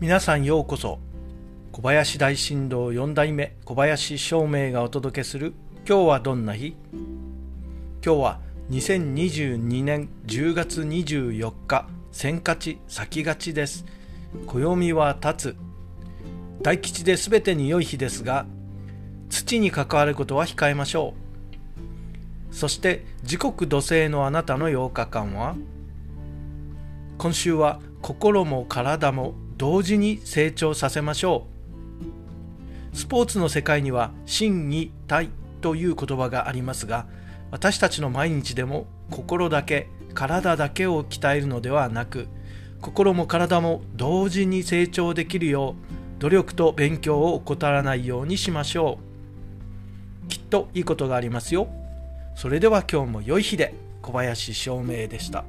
皆さんようこそ。小林大震動4代目小林照明がお届けする今日はどんな日？今日は2022年10月24日先勝ち先勝ちです。暦は立つ。大吉で全てに良い日ですが土に関わることは控えましょう。そして時刻土星のあなたの8日間は今週は心も体も同時に成長させましょう。スポーツの世界には心技体という言葉がありますが私たちの毎日でも心だけ体だけを鍛えるのではなく心も体も同時に成長できるよう努力と勉強を怠らないようにしましょう。きっといいことがありますよ。それでは今日も良い日で小林照明でした。